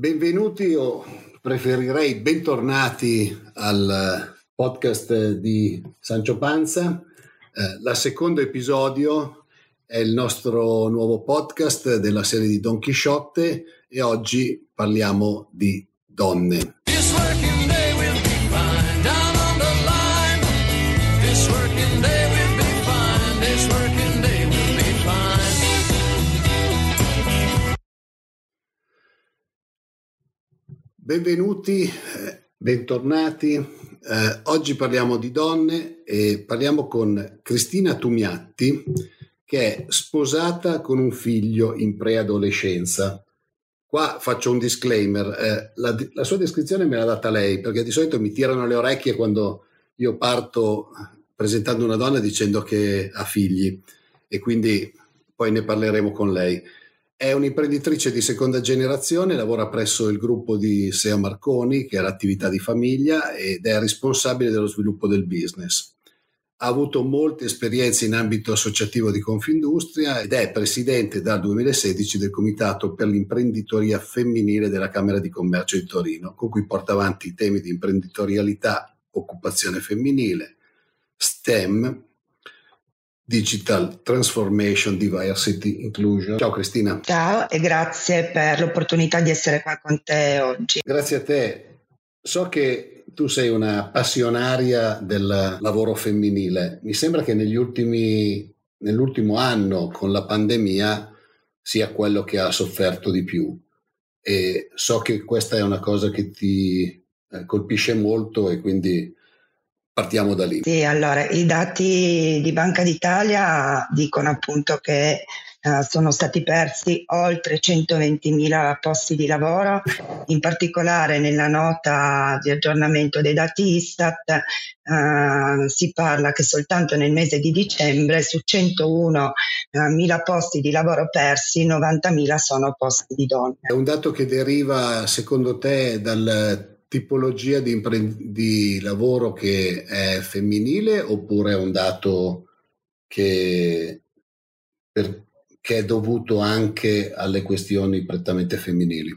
Benvenuti o preferirei bentornati al podcast di Sancio Panza. Eh, la secondo episodio è il nostro nuovo podcast della serie di Don Chisciotte e oggi parliamo di donne. Benvenuti, eh, bentornati. Eh, oggi parliamo di donne e parliamo con Cristina Tumiatti che è sposata con un figlio in preadolescenza. Qua faccio un disclaimer, eh, la, la, sua descrizione me l'ha data lei perché di solito mi tirano le orecchie quando io parto presentando una donna dicendo che ha figli e quindi poi ne parleremo con lei. È un'imprenditrice di seconda generazione, lavora presso il gruppo di Sea Marconi, che è l'attività di famiglia, ed è responsabile dello sviluppo del business. Ha avuto molte esperienze in ambito associativo di Confindustria ed è presidente dal 2016 del Comitato per l'imprenditoria femminile della Camera di Commercio di Torino, con cui porta avanti i temi di imprenditorialità, occupazione femminile, STEM, Digital Transformation, Diversity, Inclusion. Ciao Cristina. Ciao e grazie per l'opportunità di essere qua con te oggi. Grazie a te. So che tu sei una passionaria del lavoro femminile. Mi sembra che negli ultimi, nell'ultimo anno con la pandemia sia quello che ha sofferto di più. E so che questa è una cosa che ti eh, colpisce molto e quindi Partiamo da lì. Sì, allora i dati di Banca d'Italia dicono appunto che Uh, sono stati persi oltre 120.000 posti di lavoro, in particolare nella nota di aggiornamento dei dati Istat uh, si parla che soltanto nel mese di dicembre su 101.000 posti di lavoro persi 90.000 sono posti di donne. È un dato che deriva secondo te dal tipologia di, impre- di lavoro che è femminile oppure è un dato che, per, che è dovuto anche alle questioni prettamente femminili?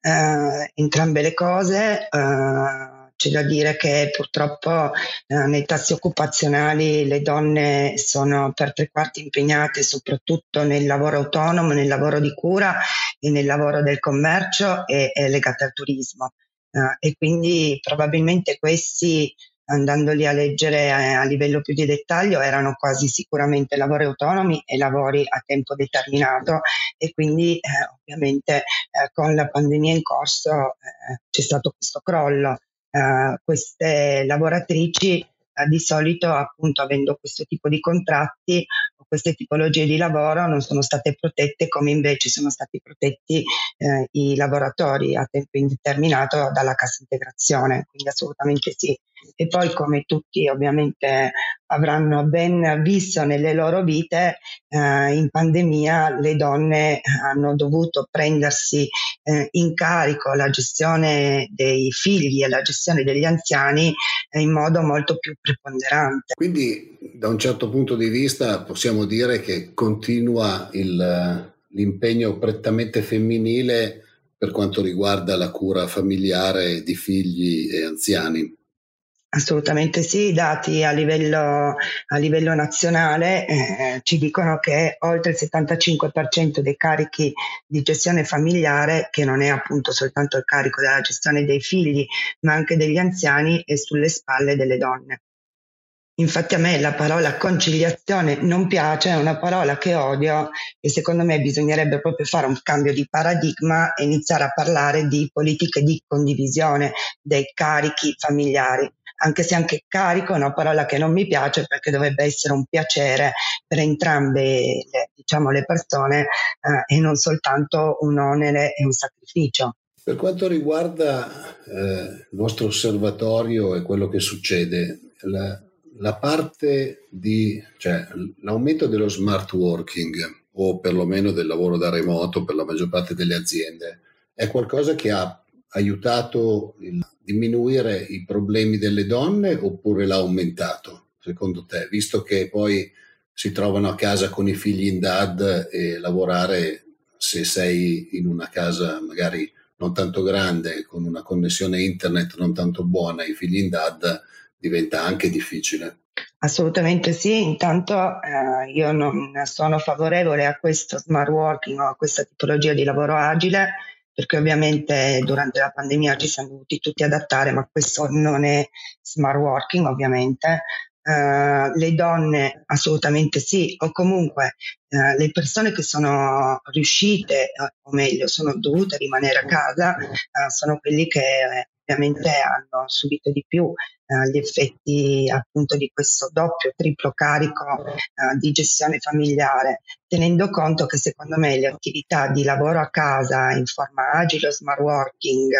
Uh, entrambe le cose. Uh, c'è da dire che purtroppo uh, nei tassi occupazionali le donne sono per tre quarti impegnate soprattutto nel lavoro autonomo, nel lavoro di cura e nel lavoro del commercio e, e legate al turismo. Uh, e quindi probabilmente questi andandoli a leggere a, a, livello più di dettaglio erano quasi sicuramente lavori autonomi e lavori a tempo determinato e quindi eh, ovviamente eh, con la pandemia in corso eh, c'è stato questo crollo. Uh, queste lavoratrici di solito appunto avendo questo tipo di contratti o queste tipologie di lavoro non sono state protette come invece sono stati protetti eh, i lavoratori a tempo indeterminato dalla cassa integrazione, quindi assolutamente sì. E poi come tutti ovviamente avranno ben visto nelle loro vite, eh, in pandemia le donne hanno dovuto prendersi eh, in carico la gestione dei figli e la gestione degli anziani eh, in modo molto più preponderante. Quindi da un certo punto di vista possiamo dire che continua il, l'impegno prettamente femminile per quanto riguarda la cura familiare di figli e anziani. Assolutamente sì, i dati a livello, a livello nazionale eh, ci dicono che oltre il 75% dei carichi di gestione familiare, che non è appunto soltanto il carico della gestione dei figli, ma anche degli anziani, è sulle spalle delle donne. Infatti a me la parola conciliazione non piace, è una parola che odio e secondo me bisognerebbe proprio fare un cambio di paradigma e iniziare a parlare di politiche di condivisione dei carichi familiari anche se anche carico è una parola che non mi piace perché dovrebbe essere un piacere per entrambe le, diciamo, le persone eh, e non soltanto un onere e un sacrificio. Per quanto riguarda eh, il vostro osservatorio e quello che succede, la, la parte di, cioè, l'aumento dello smart working o perlomeno del lavoro da remoto per la maggior parte delle aziende è qualcosa che ha aiutato a diminuire i problemi delle donne oppure l'ha aumentato, secondo te, visto che poi si trovano a casa con i figli in dad e lavorare se sei in una casa magari non tanto grande, con una connessione internet non tanto buona, i figli in DAD diventa anche difficile. Assolutamente sì, intanto eh, io non sono favorevole a questo smart working o a questa tipologia di lavoro agile perché ovviamente durante la pandemia ci siamo dovuti tutti adattare, ma questo non è smart working ovviamente. Uh, le donne assolutamente sì, o comunque uh, le persone che sono riuscite, uh, o meglio, sono dovute rimanere a casa, sono quelli che ovviamente hanno subito di più gli effetti appunto di questo doppio, triplo carico eh, di gestione familiare, tenendo conto che secondo me le attività di lavoro a casa in forma agile o smart working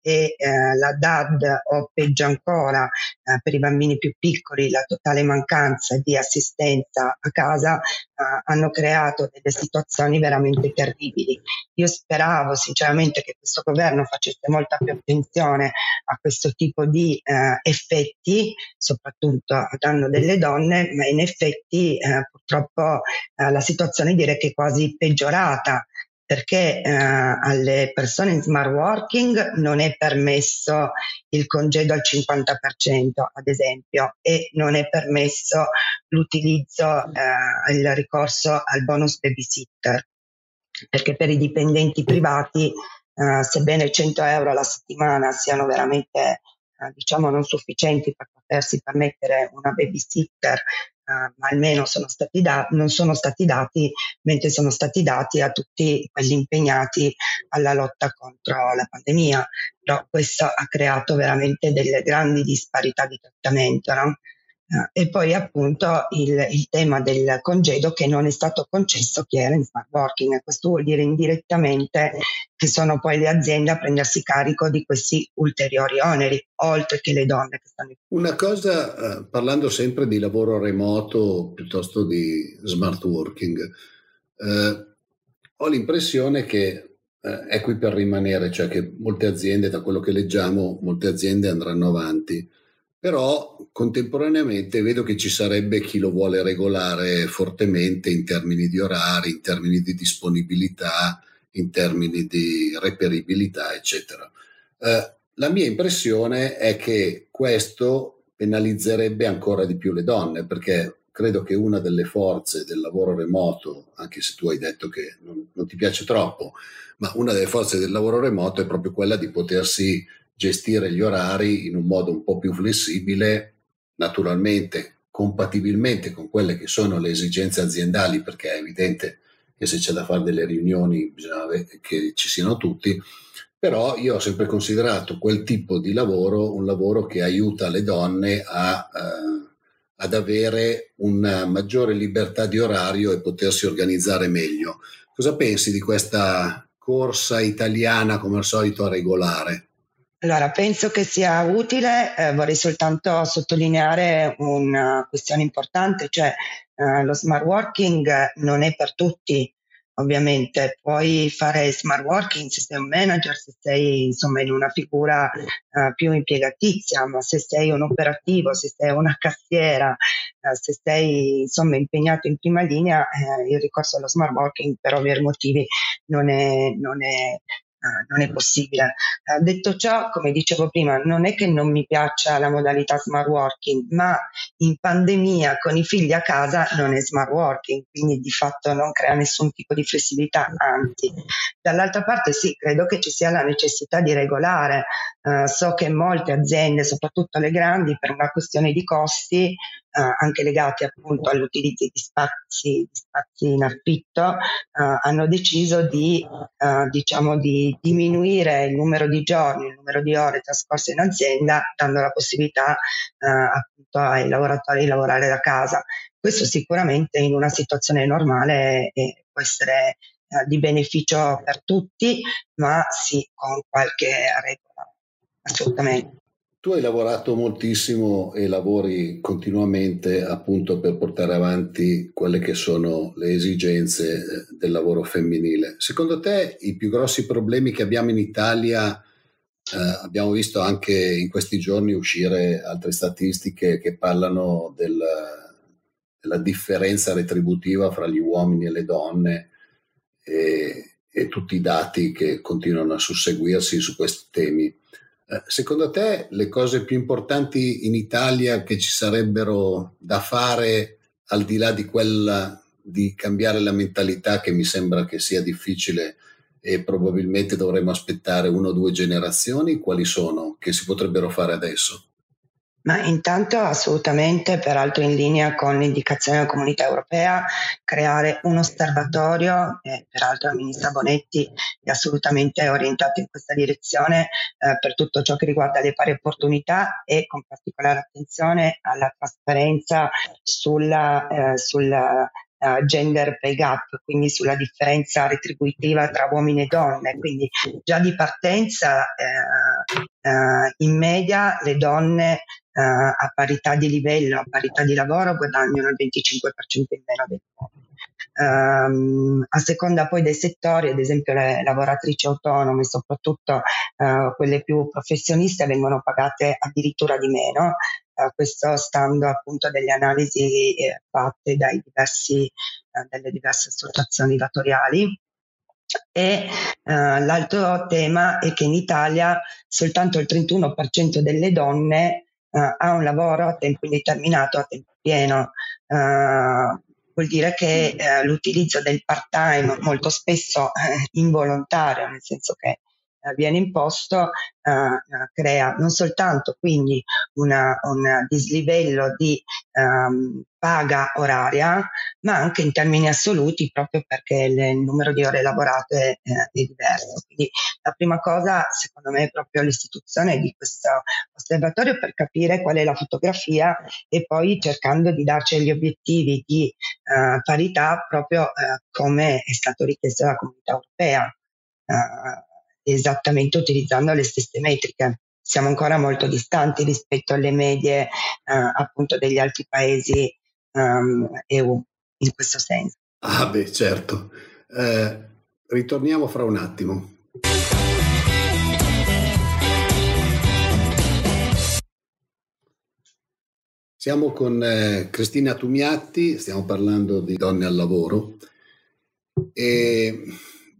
e eh, la DAD o peggio ancora eh, per i bambini più piccoli la totale mancanza di assistenza a casa eh, hanno creato delle situazioni veramente terribili. Io speravo sinceramente che questo governo facesse molta più attenzione a questo tipo di eh, effetti, soprattutto a danno delle donne, ma in effetti eh, purtroppo eh, la situazione direi che è quasi peggiorata perché eh, alle persone in smart working non è permesso il congedo al 50%, ad esempio, e non è permesso l'utilizzo, eh, il ricorso al bonus babysitter, perché per i dipendenti privati, eh, sebbene 100 euro alla settimana siano veramente diciamo non sufficienti per potersi permettere una babysitter Uh, ma almeno sono da- non sono stati dati, mentre sono stati dati a tutti quelli impegnati alla lotta contro la pandemia. Però questo ha creato veramente delle grandi disparità di trattamento. No? Eh, e poi appunto il, il, tema del congedo che non è stato concesso chi era in smart working. Questo vuol dire indirettamente che sono poi le aziende a prendersi carico di questi ulteriori oneri, oltre che le donne che stanno in Una cosa, eh, parlando sempre di lavoro remoto piuttosto di smart working, eh, ho l'impressione che eh, è qui per rimanere, cioè che molte aziende, da quello che leggiamo, molte aziende andranno avanti però contemporaneamente vedo che ci sarebbe chi lo vuole regolare fortemente in termini di orari, in termini di disponibilità, in termini di reperibilità, eccetera. Eh, la mia impressione è che questo penalizzerebbe ancora di più le donne, perché credo che una delle forze del lavoro remoto, anche se tu hai detto che non, non ti piace troppo, ma una delle forze del lavoro remoto è proprio quella di potersi gestire gli orari in un modo un po' più flessibile, naturalmente compatibilmente con quelle che sono le esigenze aziendali, perché è evidente che se c'è da fare delle riunioni bisogna che ci siano tutti, però io ho sempre considerato quel tipo di lavoro un lavoro che aiuta le donne a, eh, ad avere una maggiore libertà di orario e potersi organizzare meglio. Cosa pensi di questa corsa italiana come al solito regolare? Allora, penso che sia utile, eh, vorrei soltanto sottolineare una questione importante, cioè eh, lo smart working non è per tutti, ovviamente. Puoi fare smart working se sei un manager, se sei insomma in una figura eh, più impiegatizia, ma se sei un operativo, se sei una cassiera, eh, se sei insomma impegnato in prima linea, eh, il ricorso allo smart working per ovvi motivi non è, non è non è possibile. Uh, detto ciò, come dicevo prima, non è che non mi piaccia la modalità smart working, ma in pandemia con i figli a casa non è smart working, quindi di fatto non crea nessun tipo di flessibilità, anzi. Dall'altra parte sì, credo che ci sia la necessità di regolare. Uh, so che molte aziende, soprattutto le grandi, per una questione di costi, eh, anche legati appunto all'utilizzo di spazi, di spazi in affitto, eh, hanno deciso di, eh, diciamo di diminuire il numero di giorni, il numero di ore trascorse in azienda, dando la possibilità eh, appunto ai lavoratori di lavorare da casa. Questo sicuramente in una situazione normale eh, può essere eh, di beneficio per tutti, ma sì, con qualche regola, assolutamente. Tu hai lavorato moltissimo e lavori continuamente appunto per portare avanti quelle che sono le esigenze eh, del lavoro femminile. Secondo te i più grossi problemi che abbiamo in Italia, eh, abbiamo visto anche in questi giorni uscire altre statistiche che parlano del, della differenza retributiva fra gli uomini e le donne e, e tutti i dati che continuano a susseguirsi su questi temi. Eh, secondo te le cose più importanti in Italia che ci sarebbero da fare al di là di quella di cambiare la mentalità che mi sembra che sia difficile e probabilmente dovremmo aspettare una o due generazioni, quali sono che si potrebbero fare adesso? Ma intanto assolutamente, peraltro in linea con l'indicazione della comunità europea, creare un osservatorio, e peraltro il ministro Bonetti è assolutamente orientato in questa direzione eh, per tutto ciò che riguarda le pari opportunità e con particolare attenzione alla trasparenza sulla, eh, sulla uh, gender pay gap, quindi sulla differenza retributiva tra uomini e donne. Quindi già di partenza eh, eh, in media le donne eh, a parità di livello, a parità di lavoro guadagnano il 25% in meno degli uomini. Um, a seconda poi dei settori, ad esempio le lavoratrici autonome, soprattutto uh, quelle più professioniste, vengono pagate addirittura di meno, uh, questo stando appunto delle analisi eh, fatte diversi, uh, dalle diverse associazioni datoriali. E l'altro tema è che in Italia soltanto il 31% delle donne ha un lavoro a tempo indeterminato, a tempo pieno vuol dire che eh, l'utilizzo del part-time molto spesso eh, involontario, nel senso che viene imposto, eh, eh, crea non soltanto quindi una, un dislivello di um, paga oraria, ma anche in termini assoluti proprio perché il, il numero di ore lavorate eh, è diverso. Quindi la prima cosa secondo me è proprio l'istituzione di questo osservatorio per capire qual è la fotografia e poi cercando di darci gli obiettivi di uh, parità proprio uh, come è stato richiesto dalla comunità europea. Uh, esattamente utilizzando le stesse metriche. Siamo ancora molto distanti rispetto alle medie eh, appunto degli altri paesi um, ehm, EU in questo senso. Ah beh, certo. Eh, ritorniamo fra un attimo. Siamo con eh, Cristina Tumiatti, stiamo parlando di donne al lavoro e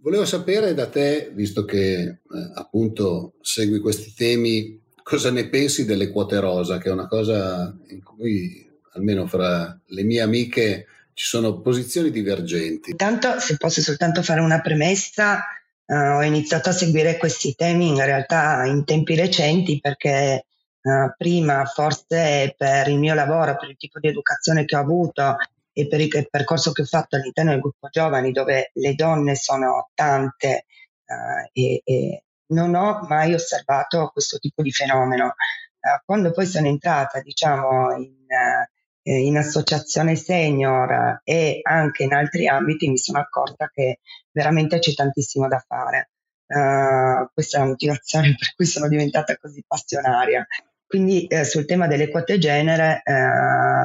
Volevo sapere da te, visto che eh, appunto segui questi temi, cosa ne pensi delle quote rosa, che è una cosa in cui almeno fra le mie amiche ci sono posizioni divergenti. Intanto, se posso soltanto fare una premessa, eh, ho iniziato a seguire questi temi in realtà in tempi recenti perché eh, prima forse per il mio lavoro, per il tipo di educazione che ho avuto e per il percorso che ho fatto all'interno del gruppo giovani dove le donne sono tante uh, e, e, non ho mai osservato questo tipo di fenomeno. Uh, quando poi sono entrata diciamo in, uh, in associazione senior e anche in altri ambiti mi sono accorta che veramente c'è tantissimo da fare. questa è la motivazione per cui sono diventata così passionaria. Quindi sul tema delle quote genere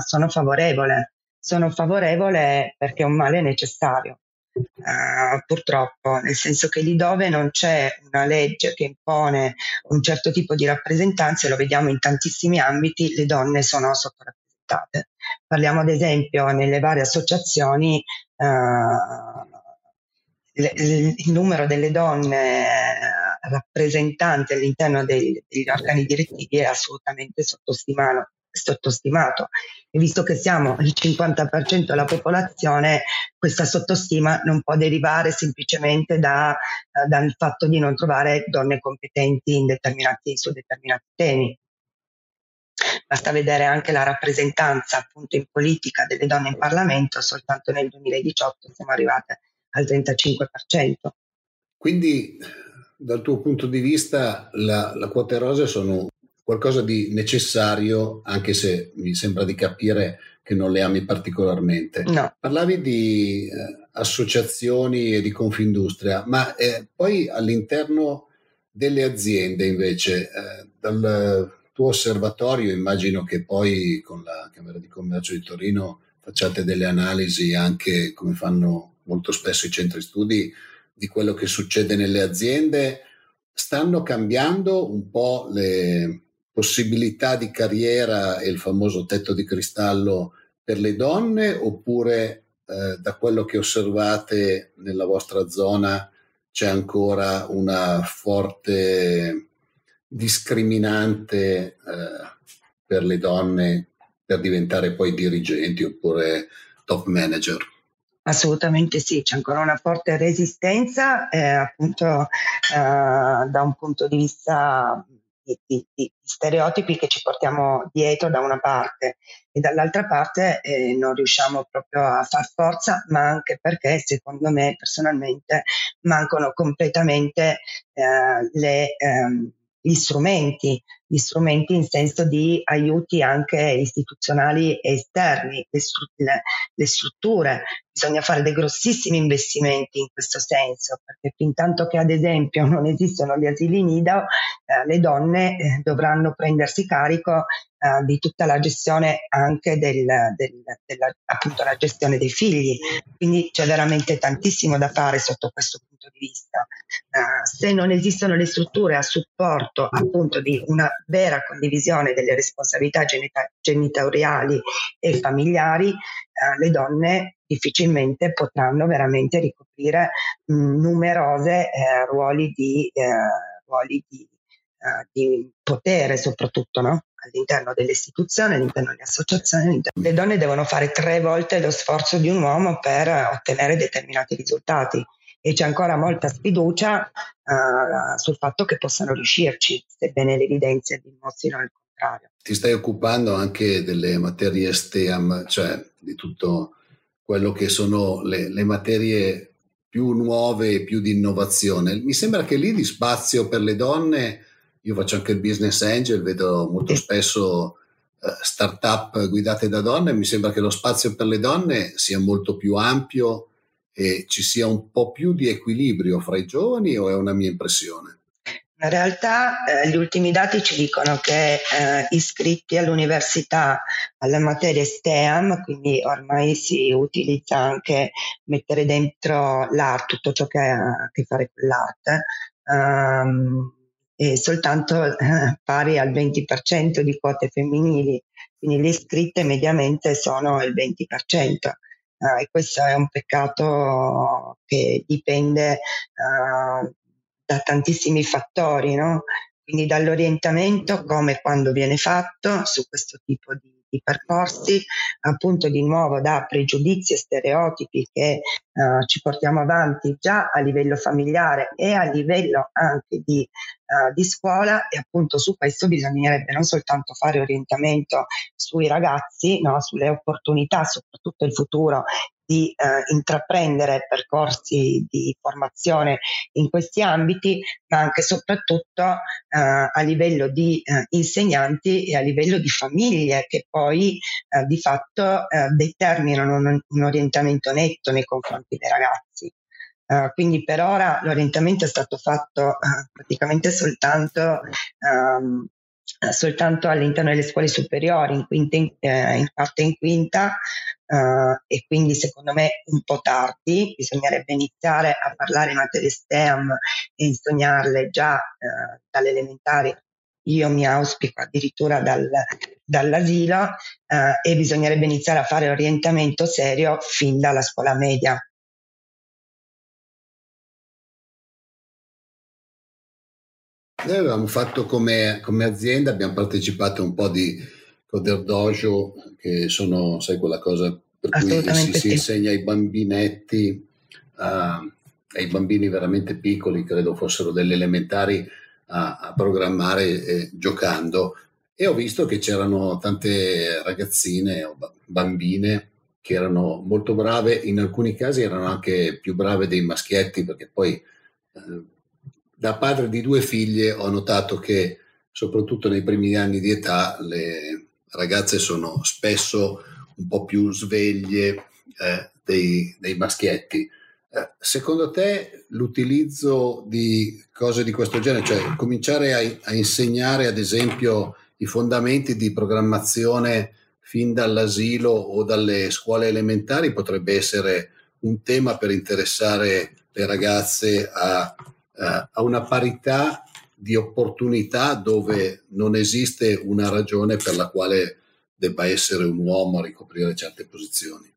sono favorevole, sono favorevole perché è un male necessario. Uh, purtroppo, nel senso che lì dove non c'è una legge che impone un certo tipo di rappresentanza, e lo vediamo in tantissimi ambiti, le donne sono sottorappresentate. Parliamo ad esempio nelle varie associazioni, uh, le, le, il numero delle donne rappresentanti all'interno dei, degli organi direttivi è assolutamente sottostimato sottostimato e visto che siamo il 50% della popolazione questa sottostima non può derivare semplicemente da, uh, dal fatto di non trovare donne competenti in determinati, su determinati temi. Basta vedere anche la rappresentanza appunto in politica delle donne in Parlamento soltanto nel 2018 siamo arrivate al 35% quindi dal tuo punto di vista la, la quote rose sono qualcosa di necessario, anche se mi sembra di capire che non le ami particolarmente. No. Parlavi di eh, associazioni e di Confindustria, ma eh, poi all'interno delle aziende invece, eh, dal tuo osservatorio, immagino che poi con la Camera di Commercio di Torino facciate delle analisi anche come fanno molto spesso i centri studi di quello che succede nelle aziende. Stanno cambiando un po' le, possibilità di carriera e il famoso tetto di cristallo per le donne oppure eh, da quello che osservate nella vostra zona c'è ancora una forte discriminante eh, per le donne per diventare poi dirigenti oppure top manager. Assolutamente sì, c'è ancora una forte resistenza, eh, appunto eh, da un punto di vista di, di, di, stereotipi che ci portiamo dietro da una parte e dall'altra parte eh, non riusciamo proprio a far forza, ma anche perché secondo me personalmente mancano completamente eh, le, ehm, gli strumenti, gli strumenti in senso di aiuti anche istituzionali esterni, le, le, le, strutture. Bisogna fare dei grossissimi investimenti in questo senso, perché fin tanto che ad esempio non esistono gli asili nido, eh, le donne eh, dovranno prendersi carico eh, di tutta la gestione anche del, del, della appunto la gestione dei figli. Quindi c'è veramente tantissimo da fare sotto questo punto di vista. Uh, se non esistono le strutture a supporto appunto di una vera condivisione delle responsabilità genita- genitoriali e familiari, uh, le donne difficilmente potranno veramente ricoprire mh, numerose eh, ruoli di, eh, ruoli di, uh, di potere soprattutto, no? all'interno delle istituzioni, all'interno delle associazioni. All'interno... Le donne devono fare tre volte lo sforzo di un uomo per ottenere determinati risultati e c'è ancora molta sfiducia uh, sul fatto che possano riuscirci, sebbene le evidenze dimostrino il contrario. Ti stai occupando anche delle materie STEAM, cioè di tutto quello che sono le, le materie più nuove e più di innovazione. Mi sembra che lì di spazio per le donne io faccio anche il business angel, vedo molto spesso uh, start-up guidate da donne, mi sembra che lo spazio per le donne sia molto più ampio e ci sia un po' più di equilibrio fra i giovani o è una mia impressione? In realtà eh, gli ultimi dati ci dicono che eh, iscritti all'università alle materie STEAM, quindi ormai si utilizza anche mettere dentro l'arte, tutto ciò che ha a che fare con l'arte, ehm, e soltanto eh, pari al 20% di quote femminili, quindi le iscritte mediamente sono il 20%. Uh, eh, e questo è un peccato che dipende uh, da tantissimi fattori, no? quindi dall'orientamento, come e quando viene fatto su questo tipo di i percorsi appunto di nuovo da pregiudizi e stereotipi che uh, ci portiamo avanti già a livello familiare e a livello anche di, uh, di scuola e appunto su questo bisognerebbe non soltanto fare orientamento sui ragazzi, no, sulle opportunità, soprattutto il futuro di eh, intraprendere percorsi di formazione in questi ambiti, ma anche e soprattutto eh, a livello di eh, insegnanti e a livello di famiglie che poi eh, di fatto determinano un, un, orientamento netto nei confronti dei ragazzi. Uh, quindi per ora l'orientamento è stato fatto uh, praticamente soltanto um, soltanto all'interno delle scuole superiori, in, quinta, eh, in quarta e in quinta, eh, e quindi secondo me un po' tardi, bisognerebbe iniziare a parlare in materie STEM e insegnarle già dalle elementari. Io mi auspico addirittura dal, dall'asilo e bisognerebbe iniziare a fare orientamento serio fin dalla scuola media. Noi avevamo fatto come, come, azienda, abbiamo partecipato un po' di Coder Dojo, che sono, sai, quella cosa per cui si, si insegna ai bambinetti, uh, ai bambini veramente piccoli, credo fossero delle elementari, a, a programmare eh, giocando. E ho visto che c'erano tante ragazzine o bambine che erano molto brave, in alcuni casi erano anche più brave dei maschietti, perché poi eh, da padre di due figlie ho notato che soprattutto nei primi anni di età le ragazze sono spesso un po' più sveglie eh, dei, dei, maschietti. Eh, secondo te l'utilizzo di cose di questo genere, cioè cominciare a, a insegnare ad esempio i fondamenti di programmazione fin dall'asilo o dalle scuole elementari potrebbe essere un tema per interessare le ragazze a eh, a una parità di opportunità dove non esiste una ragione per la quale debba essere un uomo a ricoprire certe posizioni.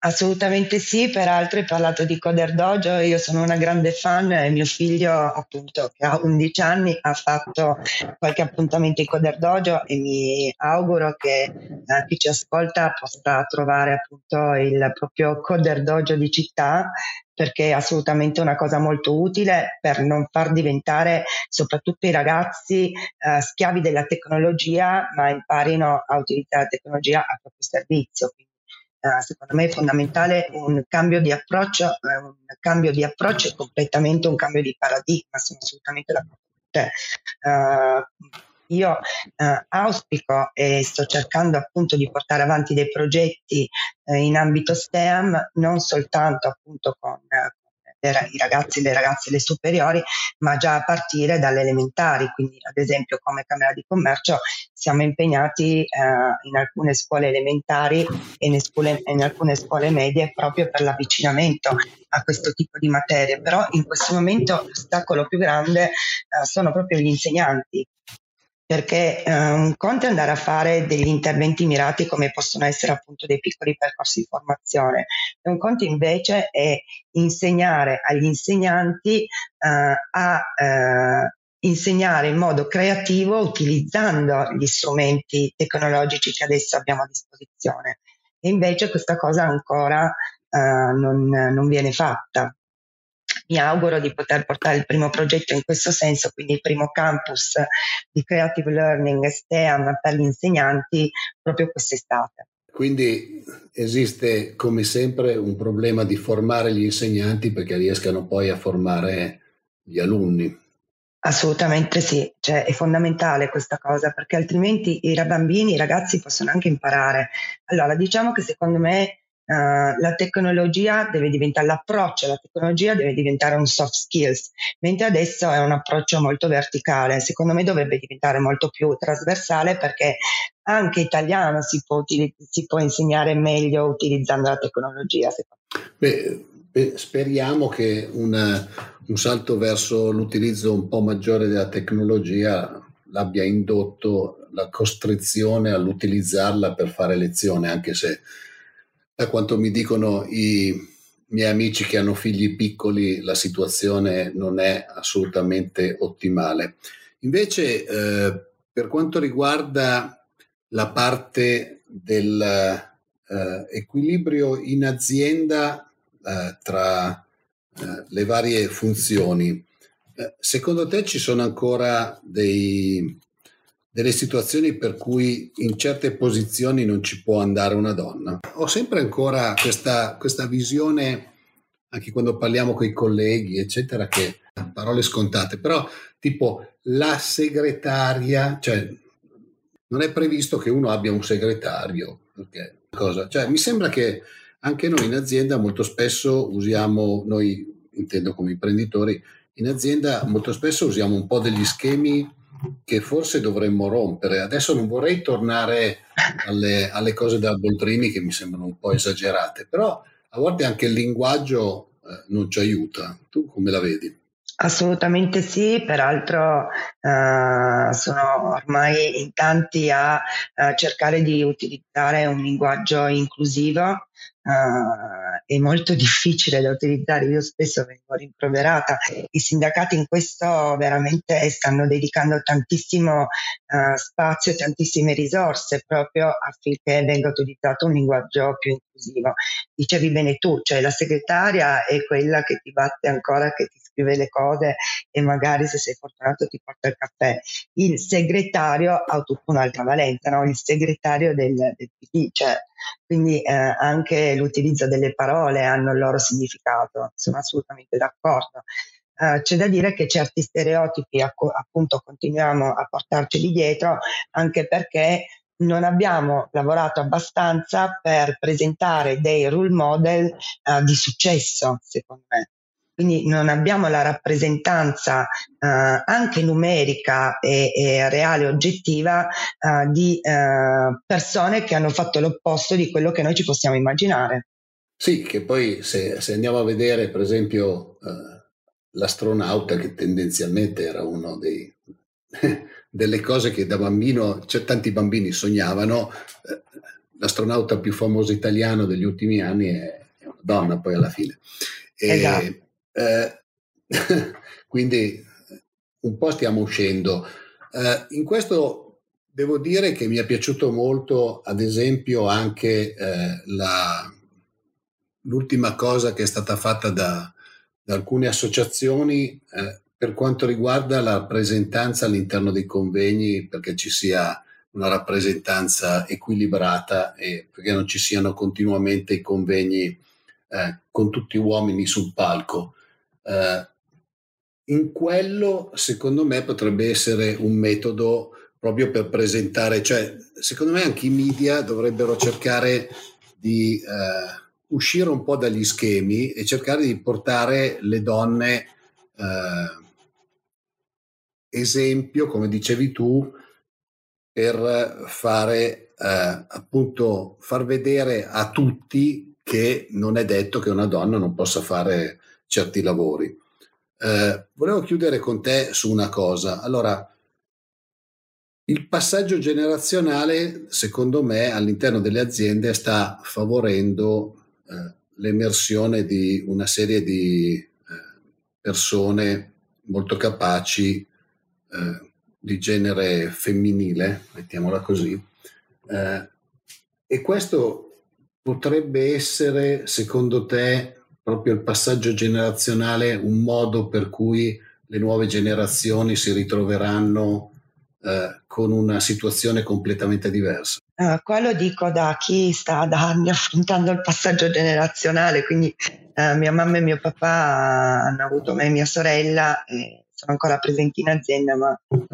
Assolutamente sì, peraltro hai parlato di Coder Dojo, io sono una grande fan e mio figlio appunto che ha 11 anni ha fatto qualche appuntamento in Coder Dojo e mi auguro che eh, chi ci ascolta possa trovare appunto il proprio Coder Dojo di città perché è assolutamente una cosa molto utile per non far diventare soprattutto i ragazzi eh, schiavi della tecnologia ma imparino a utilizzare la tecnologia a proprio servizio. Quindi, secondo me è fondamentale un cambio di approccio, uh, un cambio di approccio e completamente un cambio di paradigma, sono assolutamente d'accordo con te. Uh, io auspico e sto cercando appunto di portare avanti dei progetti in ambito STEM, non soltanto appunto con, i ragazzi e le ragazze le superiori, ma già a partire dalle elementari. Quindi, ad esempio, come Camera di Commercio siamo impegnati eh, in alcune scuole elementari e in, scuole, in alcune scuole medie proprio per l'avvicinamento a questo tipo di materie. Però in questo momento l'ostacolo più grande eh, sono proprio gli insegnanti perché eh, un conto è andare a fare degli interventi mirati come possono essere appunto dei piccoli percorsi di formazione. E un conto invece è insegnare agli insegnanti eh, a eh, insegnare in modo creativo utilizzando gli strumenti tecnologici che adesso abbiamo a disposizione. E invece questa cosa ancora eh, non, non viene fatta mi auguro di poter portare il primo progetto in questo senso, quindi il primo campus di creative learning STEAM per gli insegnanti proprio quest'estate. Quindi esiste come sempre un problema di formare gli insegnanti perché riescano poi a formare gli alunni. Assolutamente sì, cioè, è fondamentale questa cosa perché altrimenti i bambini, i ragazzi possono anche imparare. Allora, diciamo che secondo me Uh, la tecnologia deve diventare l'approccio, la tecnologia deve diventare un soft skills, mentre adesso è un approccio molto verticale. Secondo me dovrebbe diventare molto più trasversale perché anche italiano si può, si può insegnare meglio utilizzando la tecnologia. Beh, speriamo che una, un salto verso l'utilizzo un po' maggiore della tecnologia l'abbia indotto la costrizione all'utilizzarla per fare lezione, anche se da quanto mi dicono i miei amici che hanno figli piccoli, la situazione non è assolutamente ottimale. Invece, eh, per quanto riguarda la parte dell'equilibrio eh, in azienda eh, tra eh, le varie funzioni, eh, secondo te ci sono ancora dei, delle situazioni per cui in certe posizioni non ci può andare una donna. Ho sempre ancora questa, questa visione, anche quando parliamo con i colleghi, eccetera, che parole scontate, però tipo la segretaria, cioè non è previsto che uno abbia un segretario, perché cosa? Cioè, mi sembra che anche noi in azienda molto spesso usiamo, noi intendo come imprenditori, in azienda molto spesso usiamo un po' degli schemi che forse dovremmo rompere. Adesso non vorrei tornare alle, alle cose da Boldrini che mi sembrano un po' esagerate, però a volte anche il linguaggio eh, non ci aiuta. Tu come la vedi? Assolutamente sì, peraltro eh, sono ormai in tanti a, a cercare di utilizzare un linguaggio inclusivo uh, è molto difficile da utilizzare, io spesso vengo rimproverata, i sindacati in questo veramente stanno dedicando tantissimo uh, spazio e tantissime risorse proprio affinché venga utilizzato un linguaggio più inclusivo. Dicevi bene tu, cioè la segretaria è quella che ti batte ancora, che ti scrive le cose e magari se sei fortunato ti porta il caffè. Il segretario ha tutta un'altra valenza, no? il segretario del, del PD, cioè quindi eh, anche l'utilizzo delle parole hanno il loro significato, sono assolutamente d'accordo. Uh, c'è da dire che certi stereotipi acc- appunto continuiamo a portarceli dietro anche perché non abbiamo lavorato abbastanza per presentare dei role model uh, di successo, secondo me quindi non abbiamo la rappresentanza eh, anche numerica e, e reale oggettiva eh, di eh, persone che hanno fatto l'opposto di quello che noi ci possiamo immaginare. Sì, che poi se, se andiamo a vedere per esempio eh, l'astronauta che tendenzialmente era uno dei delle cose che da bambino, cioè tanti bambini sognavano, eh, l'astronauta più famoso italiano degli ultimi anni è, è una donna poi alla fine. E, esatto. Eh, quindi un po' stiamo uscendo. Eh, in questo devo dire che mi è piaciuto molto, ad esempio, anche eh, la, l'ultima cosa che è stata fatta da, da alcune associazioni eh, per quanto riguarda la rappresentanza all'interno dei convegni, perché ci sia una rappresentanza equilibrata e perché non ci siano continuamente i convegni eh, con tutti uomini sul palco. Eh, in quello, secondo me, potrebbe essere un metodo proprio per presentare, cioè, secondo me anche i media dovrebbero cercare di eh, uscire un po' dagli schemi e cercare di portare le donne eh, esempio, come dicevi tu, per fare eh, appunto far vedere a tutti che non è detto che una donna non possa fare certi lavori. Eh, volevo chiudere con te su una cosa. Allora, il passaggio generazionale, secondo me, all'interno delle aziende sta favorendo eh, l'emersione di una serie di eh, persone molto capaci eh, di genere femminile, mettiamola così, eh, e questo potrebbe essere, secondo te, proprio il passaggio generazionale un modo per cui le nuove generazioni si ritroveranno eh, con una situazione completamente diversa. Uh, qua lo dico da chi sta da anni affrontando il passaggio generazionale, quindi uh, mia mamma e mio papà hanno avuto me e mia sorella e sono ancora presenti in azienda, ma uh,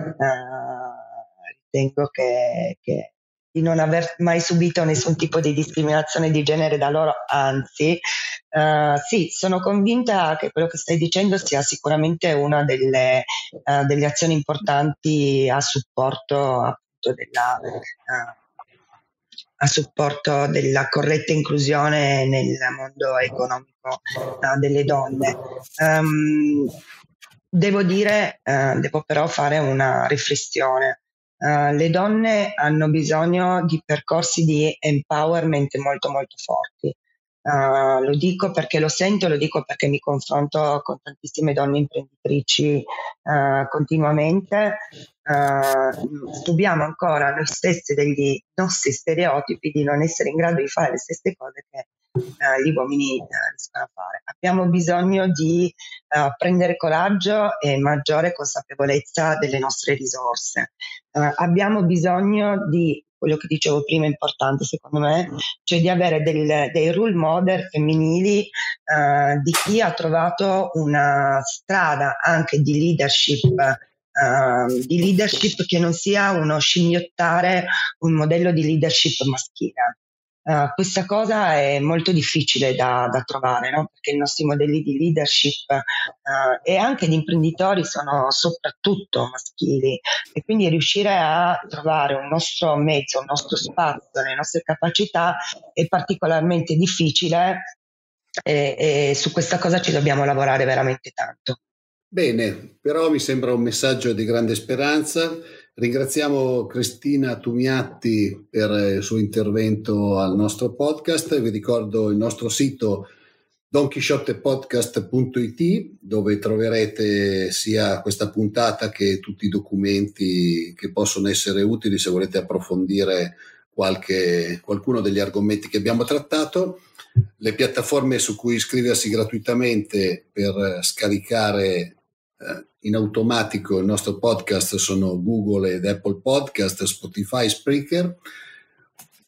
ritengo che, che di non aver mai subito nessun tipo di discriminazione di genere da loro, anzi, uh, sì, sono convinta che quello che stai dicendo sia sicuramente una delle, uh, delle azioni importanti a supporto appunto della, uh, a supporto della corretta inclusione nel mondo economico delle donne. Um, devo dire, devo però fare una riflessione Uh, le donne hanno bisogno di percorsi di empowerment molto molto forti. Uh, lo dico perché lo sento, lo dico perché mi confronto con tantissime donne imprenditrici uh, continuamente. subiamo ancora noi stesse degli nostri stereotipi di non essere in grado di fare le stesse cose che gli uomini riescono a fare. Abbiamo bisogno di prendere coraggio e maggiore consapevolezza delle nostre risorse eh, abbiamo bisogno di quello che dicevo prima importante secondo me, cioè di avere del, dei role model femminili eh, di chi ha trovato una strada anche di leadership Uh, di leadership che non sia uno scimmiottare un modello di leadership maschile. Uh, questa cosa è molto difficile da, da trovare, no? perché i nostri modelli di leadership uh, e anche di imprenditori sono soprattutto maschili e quindi riuscire a trovare un nostro mezzo, un nostro spazio, le nostre capacità è particolarmente difficile e, e su questa cosa ci dobbiamo lavorare veramente tanto. Bene, però mi sembra un messaggio di grande speranza Ringraziamo Cristina Tumiatti per il suo intervento al nostro podcast. Vi ricordo il nostro sito donchisciottepodcast.it dove troverete sia questa puntata che tutti i documenti che possono essere utili se volete approfondire qualche, qualcuno degli argomenti che abbiamo trattato. Le piattaforme su cui iscriversi gratuitamente per scaricare eh, in automatico il nostro podcast sono Google ed Apple Podcast, Spotify, Spreaker.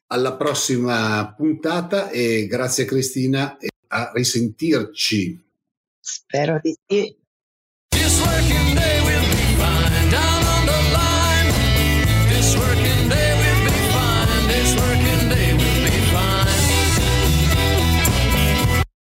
Alla prossima puntata e grazie Cristina e a risentirci. Spero di sì.